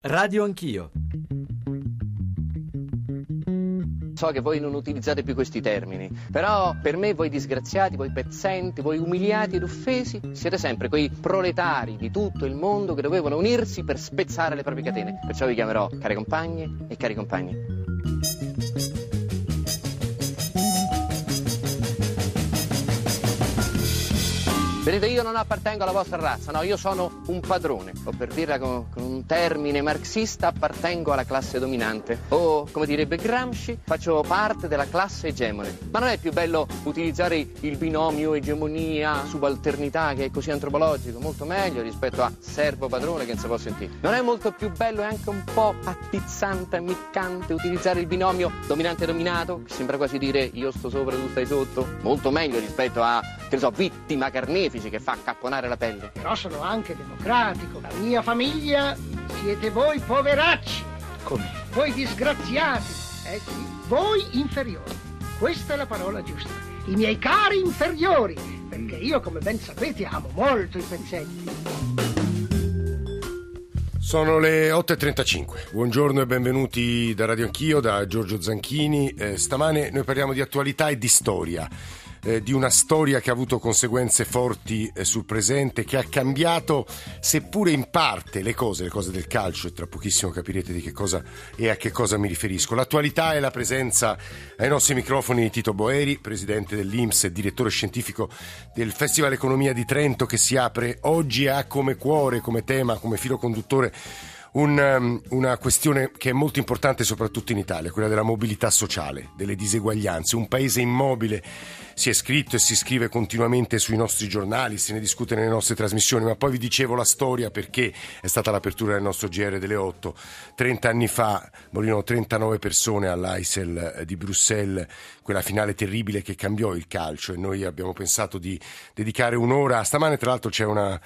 Radio Anch'io. So che voi non utilizzate più questi termini, però per me voi disgraziati, voi pezzenti, voi umiliati ed offesi, siete sempre quei proletari di tutto il mondo che dovevano unirsi per spezzare le proprie catene. Perciò vi chiamerò care compagne e cari compagni. Vedete, io non appartengo alla vostra razza, no, io sono un padrone, o per dirla con, con, un termine marxista, appartengo alla classe dominante. O, come direbbe Gramsci, faccio parte della classe egemone. Ma non è più bello utilizzare il binomio egemonia-subalternità, che è così antropologico, molto meglio rispetto a servo-padrone che non si può sentire. Non è molto più bello e anche un po' attizzante, ammiccante utilizzare il binomio dominante-dominato, che sembra quasi dire io sto sopra tu stai sotto? Molto meglio rispetto a, che ne so, vittima carnefica sacrifici che fa accapponare la pelle. Però sono anche democratico. La mia famiglia siete voi poveracci. Come? Voi disgraziati. Eh sì, voi inferiori. Questa è la parola giusta. I miei cari inferiori. Perché io, come ben sapete, amo molto i pezzenti. Sono le 8.35, buongiorno e benvenuti da Radio Anch'io, da Giorgio Zanchini. Eh, stamane noi parliamo di attualità e di storia eh, di una storia che ha avuto conseguenze forti eh, sul presente, che ha cambiato, seppure in parte, le cose, le cose del calcio, e tra pochissimo capirete di che cosa e a che cosa mi riferisco. L'attualità è la presenza ai nostri microfoni di Tito Boeri, presidente dell'Inps e direttore scientifico del Festival Economia di Trento che si apre oggi e ha come cuore, come tema, come filo conduttore un, um, una questione che è molto importante soprattutto in Italia, quella della mobilità sociale, delle diseguaglianze. Un paese immobile si è scritto e si scrive continuamente sui nostri giornali, se ne discute nelle nostre trasmissioni, ma poi vi dicevo la storia perché è stata l'apertura del nostro GR delle 8. 30 anni fa morirono 39 persone all'Aisel eh, di Bruxelles, quella finale terribile che cambiò il calcio e noi abbiamo pensato di dedicare un'ora. Stamane tra l'altro c'è una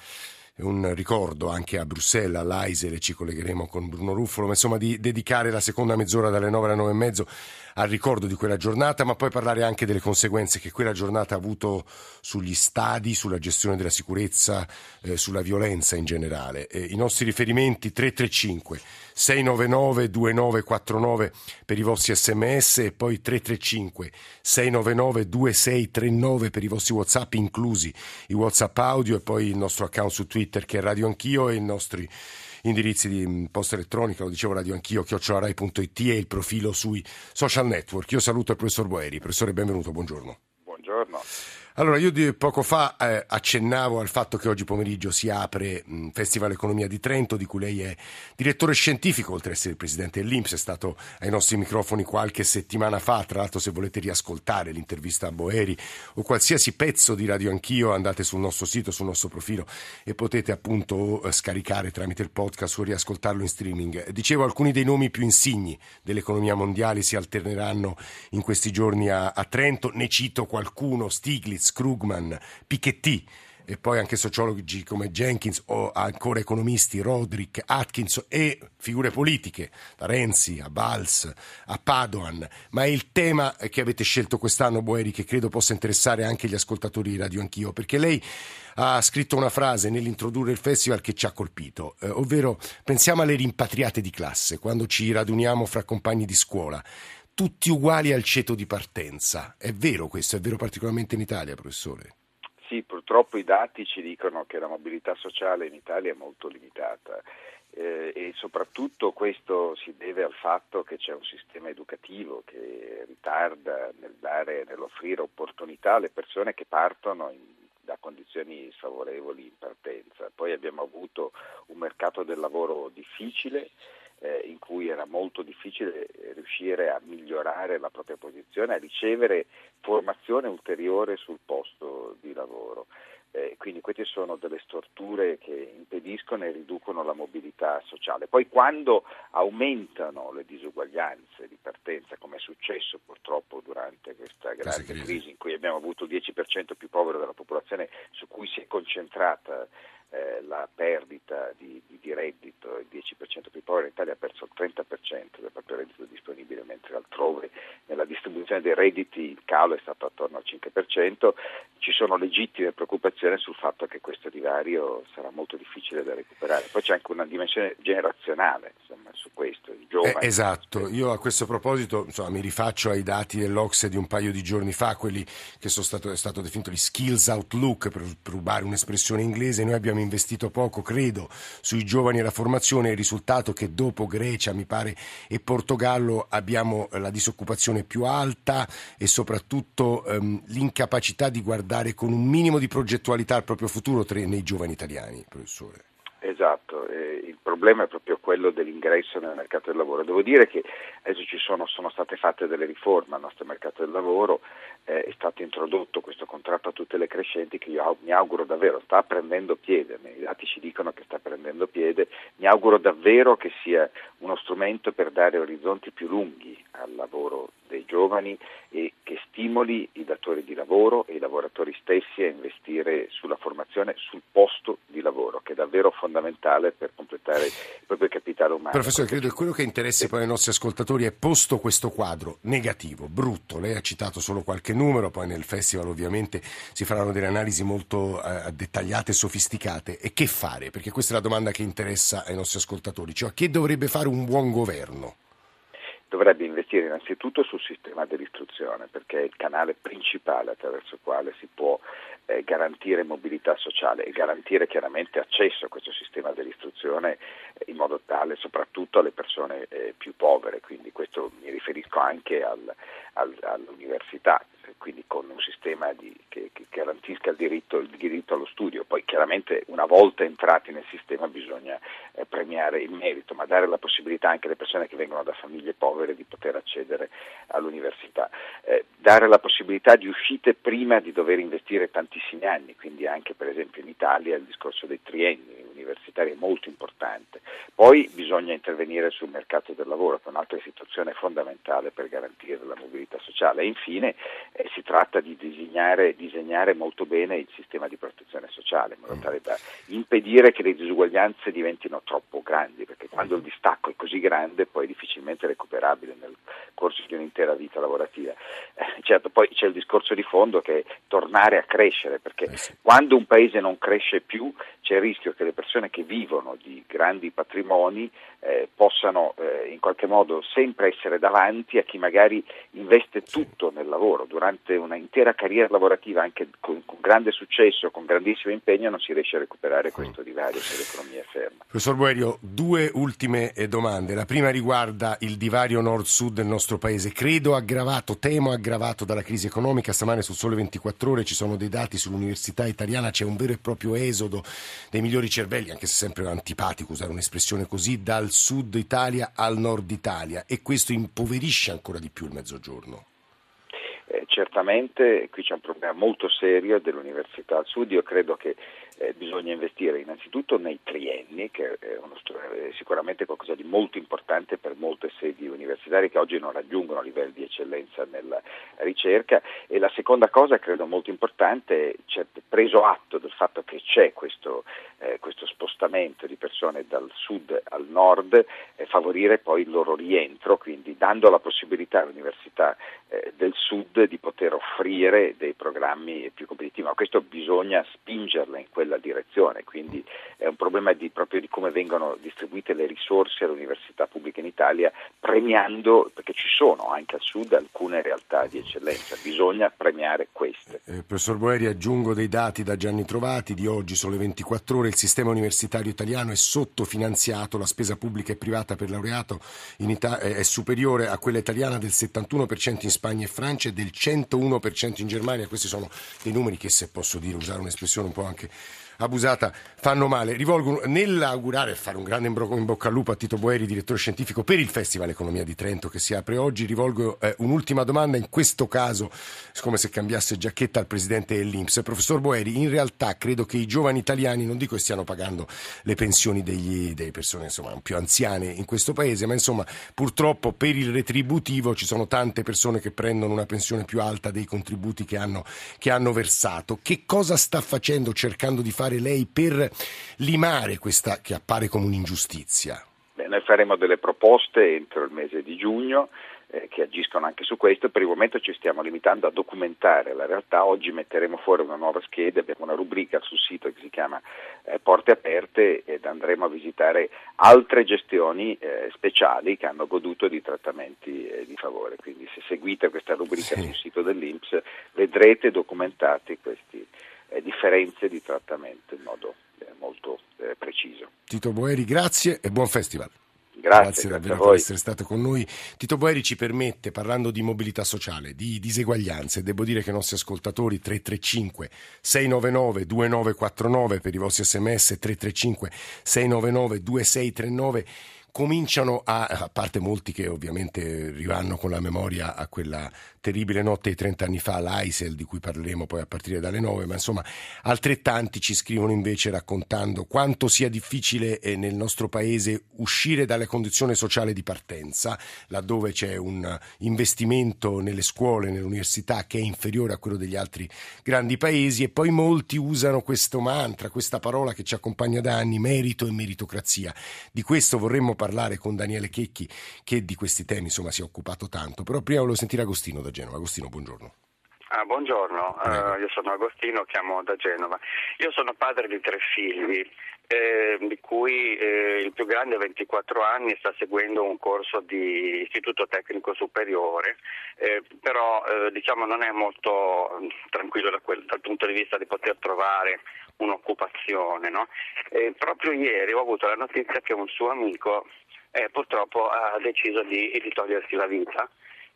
un ricordo anche a Bruxelles, all'Aisel, ci collegheremo con Bruno Ruffolo, ma insomma di dedicare la seconda mezz'ora dalle 9 alle 9 e mezzo al ricordo di quella giornata, ma poi parlare anche delle conseguenze che quella giornata ha avuto sugli stadi, sulla gestione della sicurezza, eh, sulla violenza in generale. Eh, I nostri riferimenti 335 699 2949 per i vostri sms e poi 335 699 2639 per i vostri whatsapp inclusi i whatsapp audio e poi il nostro account su Twitter che è Radio Anch'io e i nostri indirizzi di mm, posta elettronica, lo dicevo radio anch'io, chiocciolarai.it e il profilo sui social network. Io saluto il professor Boeri. Professore, benvenuto, buongiorno. Buongiorno. Allora, io poco fa eh, accennavo al fatto che oggi pomeriggio si apre il Festival Economia di Trento, di cui lei è direttore scientifico, oltre ad essere il presidente dell'Inps, è stato ai nostri microfoni qualche settimana fa. Tra l'altro, se volete riascoltare l'intervista a Boeri o qualsiasi pezzo di Radio Anch'io, andate sul nostro sito, sul nostro profilo e potete appunto eh, scaricare tramite il podcast o riascoltarlo in streaming. Dicevo, alcuni dei nomi più insigni dell'economia mondiale si alterneranno in questi giorni a, a Trento. Ne cito qualcuno, Stiglitz. Stiglitz, Krugman, Piketty e poi anche sociologi come Jenkins o ancora economisti Roderick, Atkins e figure politiche, da Renzi a Valls a Padoan, ma è il tema che avete scelto quest'anno Boeri che credo possa interessare anche gli ascoltatori di Radio Anch'io, perché lei ha scritto una frase nell'introdurre il festival che ci ha colpito, eh, ovvero pensiamo alle rimpatriate di classe, quando ci raduniamo fra compagni di scuola tutti uguali al ceto di partenza. È vero questo? È vero particolarmente in Italia, professore? Sì, purtroppo i dati ci dicono che la mobilità sociale in Italia è molto limitata. Eh, e soprattutto questo si deve al fatto che c'è un sistema educativo che ritarda nel dare, nell'offrire opportunità alle persone che partono in, da condizioni sfavorevoli in partenza. Poi abbiamo avuto un mercato del lavoro difficile eh, in cui era molto difficile eh, riuscire a migliorare la propria posizione, a ricevere formazione ulteriore sul posto di lavoro. Eh, quindi queste sono delle storture che impediscono e riducono la mobilità sociale. Poi quando aumentano le disuguaglianze di partenza, come è successo purtroppo durante questa grande crisi. crisi in cui abbiamo avuto il 10% più povero della popolazione su cui si è concentrata eh, la perdita di, di, di reddito, il 10% più povero, l'Italia ha perso il 30% del proprio reddito disponibile, mentre altrove nella distribuzione dei redditi il calo è stato attorno al 5%, ci sono legittime preoccupazioni sul fatto che questo divario sarà molto difficile da recuperare. Poi c'è anche una dimensione generazionale insomma, su questo, i giovani. Eh, esatto, io a questo proposito insomma, mi rifaccio ai dati dell'Ocse di un paio di giorni fa, quelli che sono stato, è stato definito gli skills outlook, per, per rubare un'espressione inglese, noi abbiamo investito poco, credo, sui giovani e la formazione, il risultato è che dopo Grecia, mi pare, e Portogallo abbiamo la disoccupazione più alta e soprattutto ehm, l'incapacità di guardare con un minimo di progettualità al proprio futuro nei giovani italiani, professore. Esatto, eh, il problema è proprio quello dell'ingresso nel mercato del lavoro. Devo dire che adesso ci sono, sono state fatte delle riforme al nostro mercato del lavoro, eh, è stato introdotto questo contratto a tutte le crescenti che io mi auguro davvero sta prendendo piede, i dati ci dicono che sta prendendo piede, mi auguro davvero che sia uno strumento per dare orizzonti più lunghi al lavoro dei giovani e che stimoli i datori di lavoro e i lavoratori stessi a investire sulla formazione sul posto di lavoro, che è davvero fondamentale per completare il proprio capitale umano. Professore, credo che quello che interessi poi ai nostri ascoltatori è posto questo quadro negativo, brutto. Lei ha citato solo qualche numero, poi nel festival ovviamente si faranno delle analisi molto eh, dettagliate e sofisticate. E che fare? Perché questa è la domanda che interessa ai nostri ascoltatori, cioè che dovrebbe fare un buon governo? dovrebbe investire innanzitutto sul sistema dell'istruzione perché è il canale principale attraverso il quale si può eh, garantire mobilità sociale e garantire chiaramente accesso a questo sistema dell'istruzione eh, in modo tale soprattutto alle persone eh, più povere, quindi questo mi riferisco anche al, al, all'università, quindi con un sistema di, che, che, garantisca il diritto, il diritto, allo studio. Poi chiaramente una volta entrati nel sistema bisogna eh, premiare il merito, ma dare la possibilità anche alle persone che vengono da famiglie povere di poter accedere all'università. Eh, dare la possibilità di uscite prima di dover investire tantissimi anni, quindi anche per esempio in Italia il discorso dei trienni universitari è molto importante. Poi bisogna intervenire sul mercato del lavoro, che è un'altra istituzione fondamentale per garantire la mobilità sociale. E infine eh, si tratta di disegnare, disegnare, molto bene il sistema di protezione sociale, in modo tale da impedire che le disuguaglianze diventino troppo grandi, perché quando il distacco è così grande poi è difficilmente recuperabile nel corso di un'intera vita lavorativa. Eh, certo, poi c'è il discorso di fondo che è tornare a crescere, perché eh quando un paese non cresce più c'è il rischio che le persone che vivono di grandi patrimoni eh, possano eh, in qualche modo sempre essere davanti a chi magari investe tutto nel lavoro, durante un'intera carriera lavorativa anche con, con, grande successo, con grandissimo impegno non si riesce a recuperare questo divario se l'economia è ferma. Professor Boerio, due ultime eh, domande. La prima riguarda il divario nord-sud del nostro paese, credo aggravato, temo aggravato dalla crisi economica. Stamane sul Sole 24 Ore ci sono dei dati sull'università italiana, c'è un vero e proprio esodo dei migliori cervelli, anche se sempre antipatico usare un'espressione così, dal sud Italia al nord Italia e questo impoverisce ancora di più il mezzogiorno. Eh, certamente qui c'è un problema molto serio dell'università al sud, io credo che eh, bisogna investire innanzitutto nei trienni, che è, uno, sicuramente qualcosa di molto importante per molte sedi universitarie che oggi non raggiungono livelli di eccellenza nella ricerca. E la seconda cosa credo molto importante è preso atto del fatto che c'è questo, eh, questo spostamento di persone dal sud al nord, eh, favorire poi il loro rientro, quindi dando la possibilità all'università eh, del sud di poter offrire dei programmi più competitivi, ma questo bisogna spingerla in quella direzione, quindi è un problema di, proprio di come vengono distribuite le risorse alle università pubbliche in Italia, premiando, perché ci sono anche al sud alcune realtà di eccellenza, bisogna premiare queste. Eh, professor Boeri, aggiungo dei dati da Gianni Trovati. Di oggi, sulle 24 ore, il sistema universitario italiano è sottofinanziato, la spesa pubblica e privata per laureato Ita- è superiore a quella italiana del 71% in Spagna e Francia e del 101% in Germania, questi sono dei numeri che se posso dire, usare un'espressione un po' anche abusata fanno male. Rivolgo nell'augurare e fare un grande in bocca al lupo a Tito Boeri, direttore scientifico per il Festival Economia di Trento che si apre oggi, rivolgo eh, un'ultima domanda, in questo caso come se cambiasse giacchetta al presidente dell'Inps. Professor Boeri, in realtà credo che i giovani italiani, non dico che stiano pagando le pensioni degli, delle persone insomma, più anziane in questo paese, ma insomma purtroppo per il retributivo ci sono tante persone che prendono una pensione più alta dei contributi che hanno, che hanno versato. Che cosa sta facendo, cercando di fare fare lei per limare questa che appare come un'ingiustizia? Beh, noi faremo delle proposte entro il mese di giugno eh, che agiscono anche su questo. Per il momento ci stiamo limitando a documentare la realtà. Oggi metteremo fuori una nuova scheda, abbiamo una rubrica sul sito che si chiama eh, Porte Aperte ed andremo a visitare altre gestioni eh, speciali che hanno goduto di trattamenti eh, di favore. Quindi se seguite questa rubrica sì. sul sito dell'Inps vedrete documentati queste eh, differenze di trattamento in modo eh, molto preciso. Tito Boeri, grazie e buon festival. Grazie, grazie davvero per essere stato con noi. Tito Boeri ci permette, parlando di mobilità sociale, di diseguaglianze, devo dire che i nostri ascoltatori 335 699 2949 per i vostri sms 335 699 2639 cominciano a, a parte molti che ovviamente rivanno con la memoria a quella terribile notte di 30 anni fa, l'Aisel, di cui parleremo poi a partire dalle 9, ma insomma altrettanti ci scrivono invece raccontando quanto sia difficile eh, nel nostro paese uscire dalle condizioni sociali di partenza, laddove c'è un investimento nelle scuole, nelle università che è inferiore a quello degli altri grandi paesi e poi molti usano questo mantra, questa parola che ci accompagna da anni, merito e meritocrazia. Di questo vorremmo parlare con Daniele Checchi che di questi temi insomma si è occupato tanto, però prima volevo sentire Agostino da Genova. Agostino, buongiorno. Ah, buongiorno, uh, io sono Agostino, chiamo da Genova. Io sono padre di tre figli, eh, di cui eh, il più grande ha 24 anni e sta seguendo un corso di istituto tecnico superiore, eh, però eh, diciamo non è molto tranquillo da quel, dal punto di vista di poter trovare un'occupazione. No? proprio ieri ho avuto la notizia che un suo amico eh, purtroppo ha deciso di, di togliersi la vita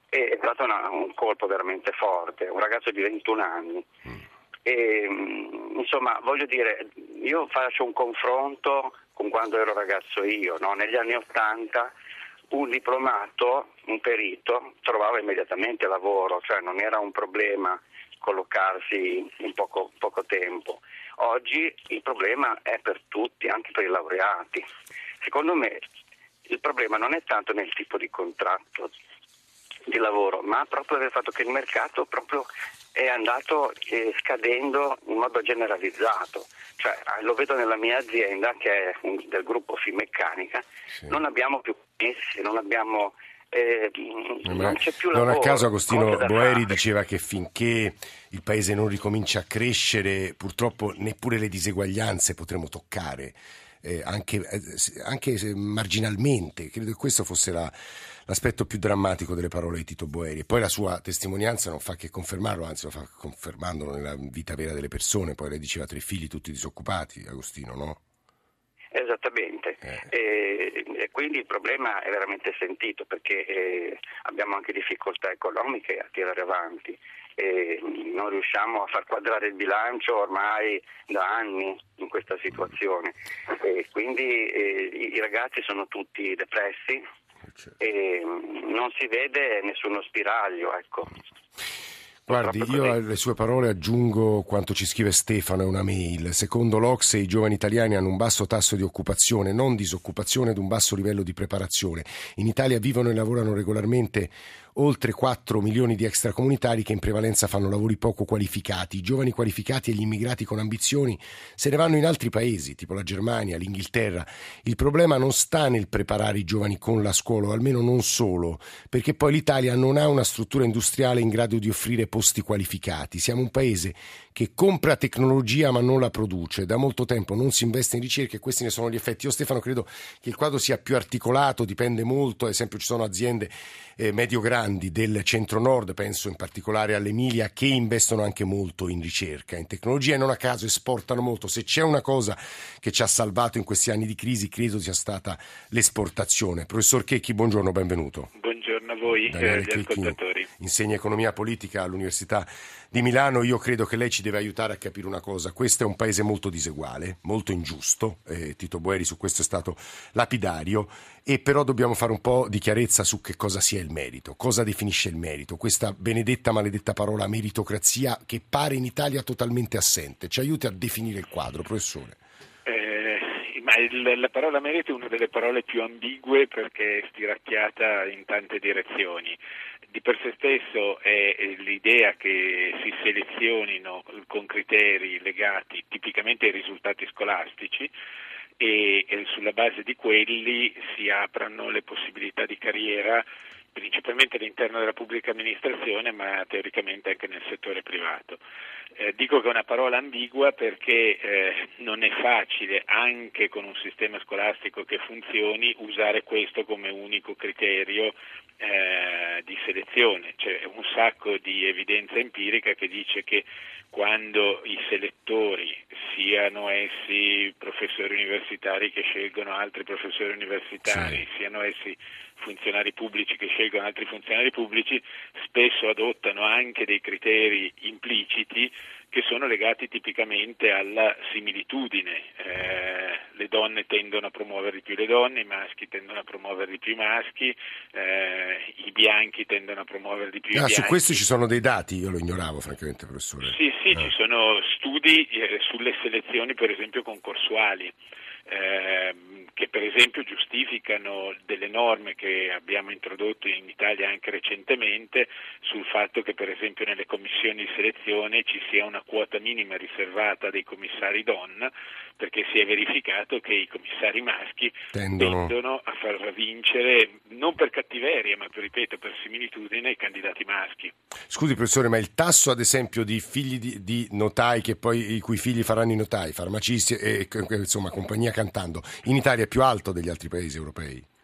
è stato una, un colpo veramente forte, un ragazzo di 21 anni. E, mm, insomma, voglio dire, io faccio un confronto con quando ero ragazzo io, no? negli anni 80 un diplomato, un perito, trovava immediatamente lavoro, cioè non era un problema collocarsi in poco, poco tempo. Oggi il problema è per tutti, anche per i laureati. Secondo me il problema non è tanto nel tipo di contratto, di lavoro, ma proprio del fatto che il mercato proprio è andato eh, scadendo in modo generalizzato. Cioè, eh, lo vedo nella mia azienda, che è del gruppo Finmeccanica, sì. non abbiamo più messi, non abbiamo eh, non c'è più lavoro. Non a caso Agostino Boeri diceva che finché il paese non ricomincia a crescere, purtroppo neppure le diseguaglianze potremo toccare. Eh, anche, eh, anche marginalmente, credo che questo fosse la, l'aspetto più drammatico delle parole di Tito Boeri. E poi la sua testimonianza non fa che confermarlo, anzi lo fa confermandolo nella vita vera delle persone. Poi lei diceva tre figli tutti disoccupati, Agostino, no? Esattamente, eh. e, e, quindi il problema è veramente sentito perché eh, abbiamo anche difficoltà economiche a tirare avanti e non riusciamo a far quadrare il bilancio ormai da anni in questa situazione e quindi eh, i, ragazzi sono tutti depressi, certo. e non si vede nessuno spiraglio. Ecco. Guardi, io alle sue parole aggiungo quanto ci scrive Stefano in una mail. Secondo l'Ocse i giovani italiani hanno un basso tasso di occupazione, non disoccupazione ed un basso livello di preparazione. In Italia vivono e lavorano regolarmente oltre 4 milioni di extracomunitari che in prevalenza fanno lavori poco qualificati. I giovani qualificati e gli immigrati con ambizioni se ne vanno in altri paesi, tipo la Germania, l'Inghilterra. Il problema non sta nel preparare i giovani con la scuola, o almeno non solo, perché poi l'Italia non ha una struttura industriale in grado di offrire posti qualificati. Siamo un paese che compra tecnologia ma non la produce. Da molto tempo non si investe in ricerca e questi ne sono gli effetti. Io Stefano credo che il quadro sia più articolato, dipende molto, ad esempio ci sono aziende eh, medio-grandi del centro-nord, penso in particolare all'Emilia, che investono anche molto in ricerca, in tecnologia e non a caso esportano molto. Se c'è una cosa che ci ha salvato in questi anni di crisi, credo sia stata l'esportazione. Professor Checchi, buongiorno, benvenuto. Buongiorno voi e agli ascoltatori. Insegna economia politica all'Università di Milano. Io credo che lei ci deve aiutare a capire una cosa. Questo è un paese molto diseguale, molto ingiusto. Eh, Tito Boeri su questo è stato lapidario. E però dobbiamo fare un po' di chiarezza su che cosa sia il merito, cosa definisce il merito, questa benedetta, maledetta parola meritocrazia che pare in Italia totalmente assente. Ci aiuti a definire il quadro, professore. Il, la parola merito è una delle parole più ambigue perché è stiracchiata in tante direzioni. di per sé stesso è l'idea che si selezionino con criteri legati tipicamente ai risultati scolastici e, e sulla base di quelli si aprano le possibilità di carriera principalmente all'interno della pubblica amministrazione, ma teoricamente anche nel settore privato. Eh, dico che è una parola ambigua perché eh, non è facile, anche con un sistema scolastico che funzioni, usare questo come unico criterio eh, di selezione. C'è un sacco di evidenza empirica che dice che quando i selettori, siano essi professori universitari che scelgono altri professori universitari, sì. siano essi funzionari pubblici che scelgono altri funzionari pubblici, spesso adottano anche dei criteri impliciti che sono legati tipicamente alla similitudine. Eh, le donne tendono a promuovere di più le donne, i maschi tendono a promuovere di più i maschi, eh, i bianchi tendono a promuovere di più ah, i bianchi. Su questo ci sono dei dati, io lo ignoravo francamente professore. Sì, sì, ah. ci sono studi eh, sulle selezioni per esempio concorsuali. Eh, che per esempio giustificano delle norme che abbiamo introdotto in Italia anche recentemente sul fatto che per esempio nelle commissioni di selezione ci sia una quota minima riservata dei commissari donna perché si è verificato che i commissari maschi tendono, tendono a far vincere non per cattiveria ma per, ripeto per similitudine i candidati maschi. Scusi professore ma il tasso ad esempio di figli di, di notai che poi, i cui figli faranno i notai, farmacisti e insomma compagnia cantando in Italia è più alto degli altri paesi europei?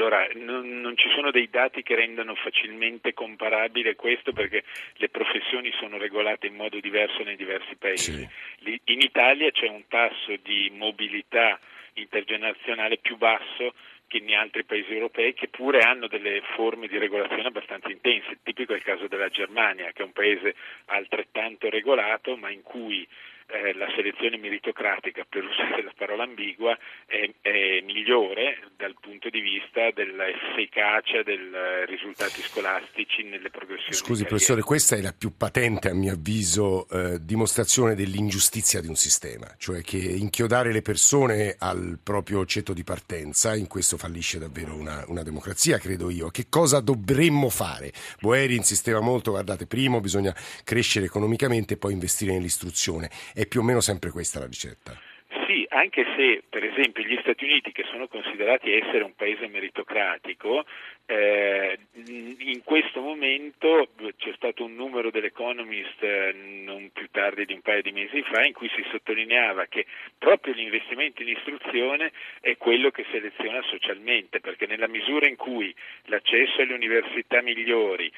Allora, non, non, ci sono dei dati che rendano facilmente comparabile questo perché le professioni sono regolate in modo diverso nei diversi paesi. Sì. In Italia c'è un tasso di mobilità intergenerazionale più basso che in altri paesi europei che pure hanno delle forme di regolazione abbastanza intense. Tipico è il caso della Germania, che è un paese altrettanto regolato ma in cui eh, la selezione meritocratica, per usare la parola ambigua, è, è, migliore dal punto di vista dell'efficacia dei risultati scolastici nelle progressioni. Scusi professore, questa è la più patente a mio avviso eh, dimostrazione dell'ingiustizia di un sistema, cioè che inchiodare le persone al proprio ceto di partenza, in questo fallisce davvero una, una democrazia, credo io. Che cosa dovremmo fare? Boeri insisteva molto, guardate, primo bisogna crescere economicamente e poi investire nell'istruzione è più o meno sempre questa la ricetta. Sì, anche se per esempio gli Stati Uniti, che sono considerati essere un paese meritocratico, eh, in questo momento c'è stato un numero dell'Economist eh, non più tardi di un paio di mesi fa in cui si sottolineava che proprio l'investimento in istruzione è quello che seleziona socialmente, perché nella misura in cui l'accesso alle università migliori,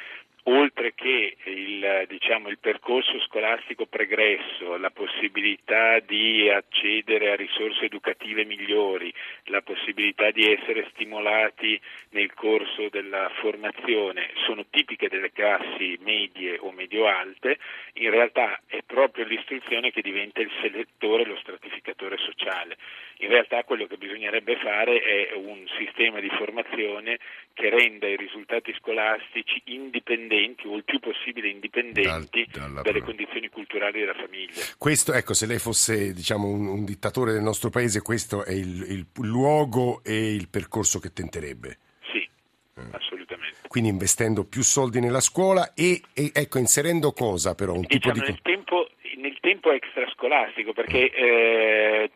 oltre che il, diciamo, il, percorso scolastico pregresso, la possibilità di accedere a risorse educative migliori, la possibilità di essere stimolati nel corso della formazione, sono tipiche delle classi medie o medio-alte, in realtà è proprio l'istruzione che diventa il selettore, lo stratificatore sociale. In realtà quello che bisognerebbe fare è un sistema di formazione che renda i risultati scolastici indipendenti o il più possibile indipendenti Dal, dalle condizioni culturali della famiglia. Questo, ecco, se lei fosse diciamo, un, un, dittatore del nostro paese, questo è il, il luogo e il percorso che tenterebbe. Sì, eh. assolutamente. Quindi investendo più soldi nella scuola e, e ecco, inserendo cosa però? Un diciamo, tipo di... Nel tempo, nel tempo extrascolastico, perché eh,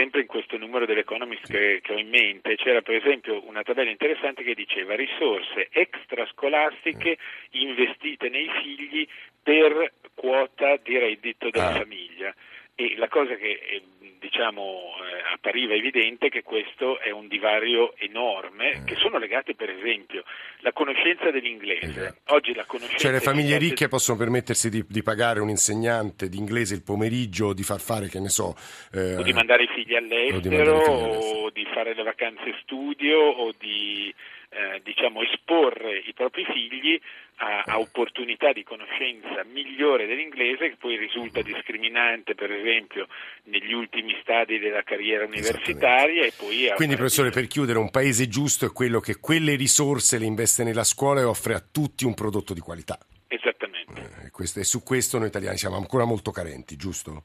sempre in questo numero dell'Economist che, che, ho in mente c'era per esempio una tabella interessante che diceva risorse extrascolastiche investite nei figli per quota di reddito della ah. famiglia. E la cosa che eh, diciamo, eh, appariva evidente che questo è un divario enorme, mm. che sono legati per esempio alla conoscenza dell'inglese. Esatto. Oggi la conoscenza cioè le famiglie ricche possono permettersi di, di, pagare un insegnante di inglese il pomeriggio o di far fare, che ne so... Eh, o di mandare i figli all'estero o di, all'estero. o di fare le vacanze studio o di eh, diciamo, esporre i propri figli a, a, opportunità di conoscenza migliore dell'inglese che poi risulta discriminante per esempio negli ultimi stadi della carriera universitaria e poi quindi professore per chiudere un paese giusto è quello che quelle risorse le investe nella scuola e offre a tutti un prodotto di qualità. Esattamente. Eh, questo, e su questo noi italiani siamo ancora molto carenti giusto?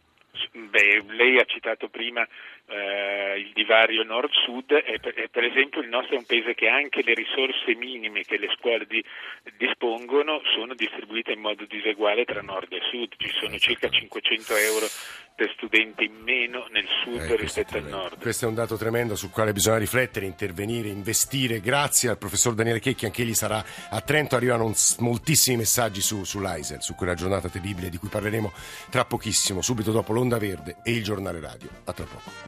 Beh, lei ha citato prima eh, il divario nord-sud e per, e per, esempio il nostro è un paese che anche le risorse minime che le scuole di, dispongono sono distribuite in modo diseguale tra nord e sud, ci sono circa 500 euro per studente in meno nel sud eh, rispetto al nord. Questo è un dato tremendo sul quale bisogna riflettere, intervenire, investire. Grazie al professor Daniele Checchi, anche egli sarà a Trento, arrivano moltissimi messaggi su, sull'AISEL, su quella giornata terribile di cui parleremo tra pochissimo, subito dopo l'Onda Verde e il giornale radio. A tra poco.